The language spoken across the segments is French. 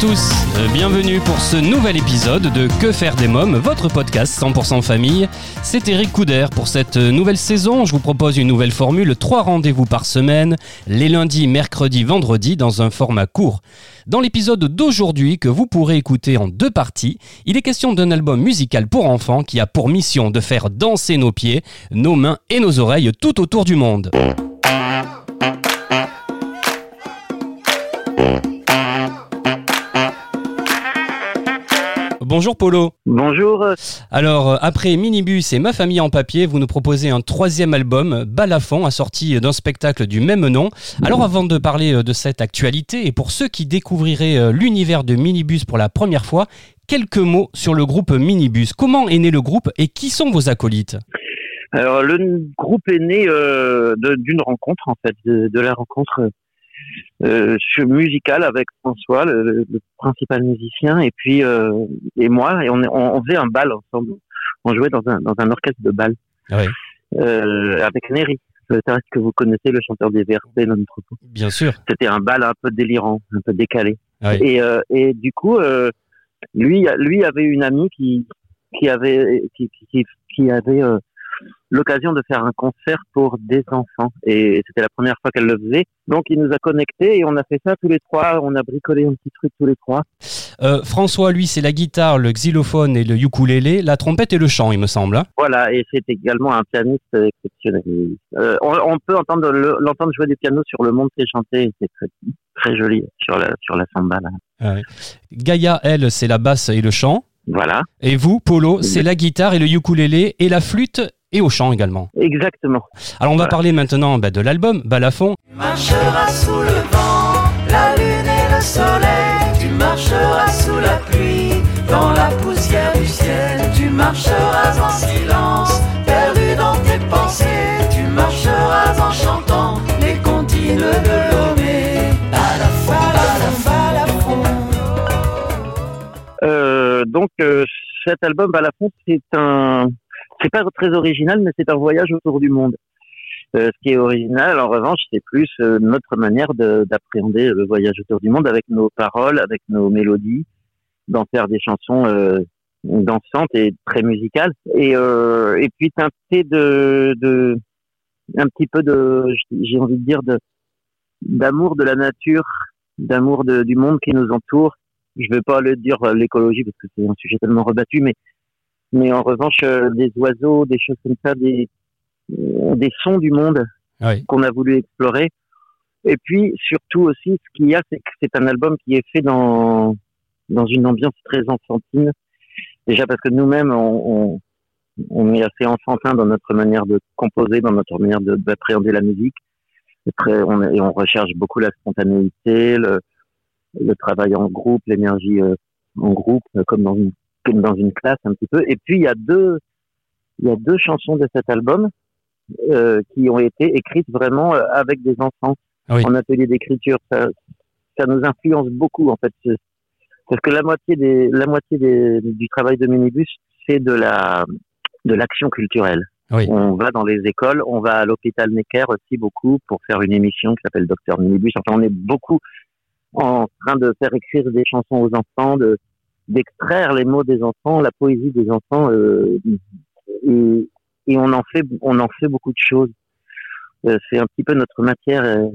tous, euh, bienvenue pour ce nouvel épisode de Que faire des mômes, votre podcast 100% famille. C'est Eric Couder. Pour cette nouvelle saison, je vous propose une nouvelle formule, trois rendez-vous par semaine, les lundis, mercredis, vendredis, dans un format court. Dans l'épisode d'aujourd'hui, que vous pourrez écouter en deux parties, il est question d'un album musical pour enfants qui a pour mission de faire danser nos pieds, nos mains et nos oreilles tout autour du monde. Bonjour Polo. Bonjour. Alors, euh, après Minibus et Ma famille en papier, vous nous proposez un troisième album, Balafon, assorti d'un spectacle du même nom. Alors, avant de parler euh, de cette actualité, et pour ceux qui découvriraient euh, l'univers de Minibus pour la première fois, quelques mots sur le groupe Minibus. Comment est né le groupe et qui sont vos acolytes? Alors le groupe est né euh, d'une rencontre en fait, de, de la rencontre euh, musicale avec François, le, le principal musicien, et puis euh, et moi, et on, faisait un bal ensemble. On jouait dans un dans un orchestre de bal Oui, euh, avec Néry. Peut-être que vous connaissez le chanteur des VRP, notre groupe. bien sûr. C'était un bal un peu délirant, un peu décalé. Oui. Et, euh, et du coup, lui, lui avait une amie qui, qui avait, qui, qui, qui- avait l'occasion de faire un concert pour des enfants. Et c'était la première fois qu'elle le faisait. Donc, il nous a connectés et on a fait ça tous les trois. On a bricolé un petit truc tous les trois. Euh, François, lui, c'est la guitare, le xylophone et le ukulélé, la trompette et le chant, il me semble. hein. Voilà. Et c'est également un pianiste exceptionnel. Euh, on, on peut entendre le- l'entendre jouer du piano sur le monde fait chanter. et C'est très, très joli sur la, sur la samba, là. Ah oui. Gaïa, elle, c'est la basse et le chant. Voilà. Et vous, Polo, c'est la guitare et le ukulélé et la flûte et au chant également. Exactement. Alors on va Voilà. parler maintenant bah, de l'album Balafon. marcheras sous le vent, la lune et le soleil, tu marcheras sous la pluie, dans la poussière du ciel, tu marcheras en silence, perdu dans tes pensées, tu marcheras en chantant les comptines de Lomé. Balafon, balafon, balafon. Euh, donc euh, cet album à la fond c'est un c'est pas très original mais c'est un voyage autour du monde. Euh, ce qui est original en revanche c'est plus euh, notre manière de- d'appréhender le voyage autour du monde avec nos paroles avec nos mélodies d'en faire des chansons euh, dansantes et très musicales. Et euh, et puis teinté de, de un petit peu de j'ai envie de dire de d'amour de la nature d'amour du monde qui nous entoure. Je vais pas le dire l'écologie parce que c'est un sujet tellement rebattu, mais mais en revanche euh, des oiseaux, des choses comme ça, des des sons du monde Oui. qu'on a voulu explorer. Et puis surtout aussi, ce qu'il y a, c'est que c'est un album qui est fait dans dans une ambiance très enfantine. Déjà parce que nous-mêmes, on, on on est assez enfantin dans notre manière de composer, dans notre manière de- d'appréhender la musique. Et, très, on, est- et on recherche beaucoup la spontanéité, le, le travail en groupe, l'énergie euh, en groupe, euh, comme dans une dans une classe un petit peu. Et puis il y a deux il y a deux chansons de cet album euh, qui ont été écrites vraiment euh, avec des enfants Ah oui. en atelier d'écriture. Ça, ça nous influence beaucoup en fait, parce que la moitié des la moitié des, du travail de Minibus c'est de la de l'action culturelle. Oui. On va dans les écoles, on va à l'hôpital Necker aussi beaucoup pour faire une émission qui s'appelle Docteur Minibus. Enfin, on est beaucoup en train de faire écrire des chansons aux enfants, de d'extraire les mots des enfants, la poésie des enfants, euh, et, et on en fait on en fait beaucoup de choses. Euh, c'est un petit peu notre matière euh,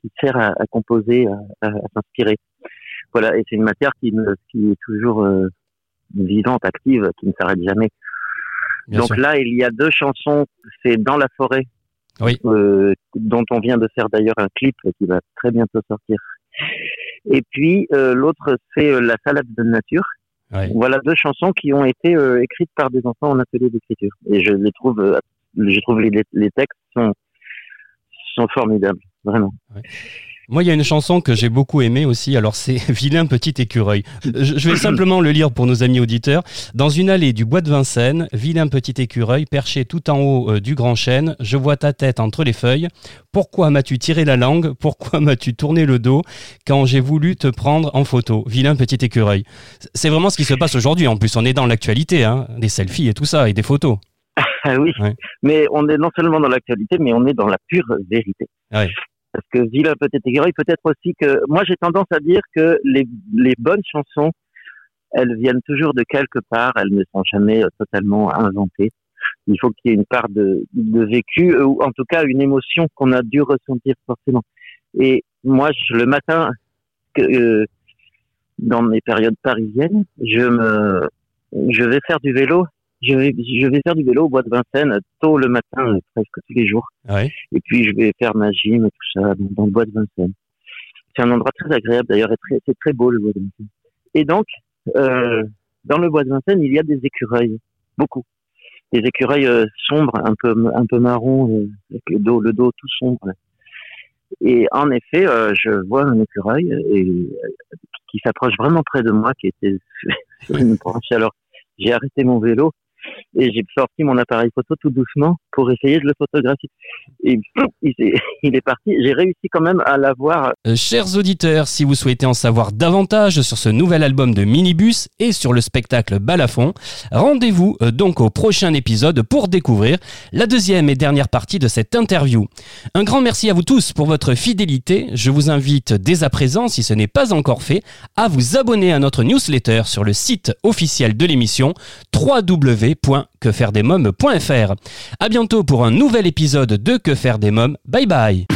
qui sert à, à composer, à, à- à s'inspirer. Voilà, et c'est une matière qui, ne- qui est toujours euh, vivante, active, qui ne s'arrête jamais. Bien Donc sûr. là, il y a deux chansons. C'est Dans la forêt, Oui. euh, dont on vient de faire d'ailleurs un clip qui va très bientôt sortir. Et puis euh, l'autre, c'est euh, La salade de nature. Ouais. Voilà deux chansons qui ont été euh, écrites par des enfants en atelier d'écriture. Et je les trouve, je trouve les, les textes sont sont formidables, vraiment. Moi, il y a une chanson que j'ai beaucoup aimée aussi. Alors, c'est Vilain petit écureuil. Je vais simplement le lire pour nos amis auditeurs. Dans une allée du bois de Vincennes, vilain petit écureuil, perché tout en haut euh, du grand chêne, je vois ta tête entre les feuilles. Pourquoi m'as-tu tiré la langue? Pourquoi m'as-tu tourné le dos? Quand j'ai voulu te prendre en photo Vilain petit écureuil. C'est vraiment ce qui se passe aujourd'hui. En plus, on est dans l'actualité, hein. des selfies et tout ça, et des photos. Ah oui, Ouais. mais on est non seulement dans l'actualité, mais on est dans la pure vérité. Ouais. Parce que Vilain petit écureuil, peut-être aussi que moi j'ai tendance à dire que les, les bonnes chansons, elles viennent toujours de quelque part, elles ne sont jamais euh, totalement inventées. Il faut qu'il y ait une part de, de vécu, euh, ou en tout cas une émotion qu'on a dû ressentir forcément. Et moi, je- le matin, euh, dans mes périodes parisiennes, je me, je vais faire du vélo. Je vais, je vais faire du vélo au bois de Vincennes tôt le matin, euh, presque tous les jours. Ouais. Et puis je vais faire ma gym et tout ça dans, le bois de Vincennes. C'est un endroit très agréable d'ailleurs, et très- c'est très beau le bois de Vincennes. Et donc, euh, dans le bois de Vincennes, il y a des écureuils, beaucoup. Des écureuils euh, sombres, un peu un peu marron, euh, avec le dos le dos tout sombre. Et en effet, je vois un écureuil et qui s'approche vraiment près de moi, qui était sur une branche. Alors j'ai arrêté mon vélo et j'ai sorti mon appareil photo tout doucement pour essayer de le photographier. Il est, parti. J'ai réussi quand même à l'avoir. Euh, chers auditeurs, si vous souhaitez en savoir davantage sur ce nouvel album de Minibus et sur le spectacle Balafon, rendez-vous euh, donc au prochain épisode pour découvrir la deuxième et dernière partie de cette interview. Un grand merci à vous tous pour votre fidélité. Je vous invite dès à présent, si ce n'est pas encore fait, à vous abonner à notre newsletter sur le site officiel de l'émission www.quefairedesmoms.fr. À bientôt pour un nouvel épisode de Que faire des mômes. Bye bye.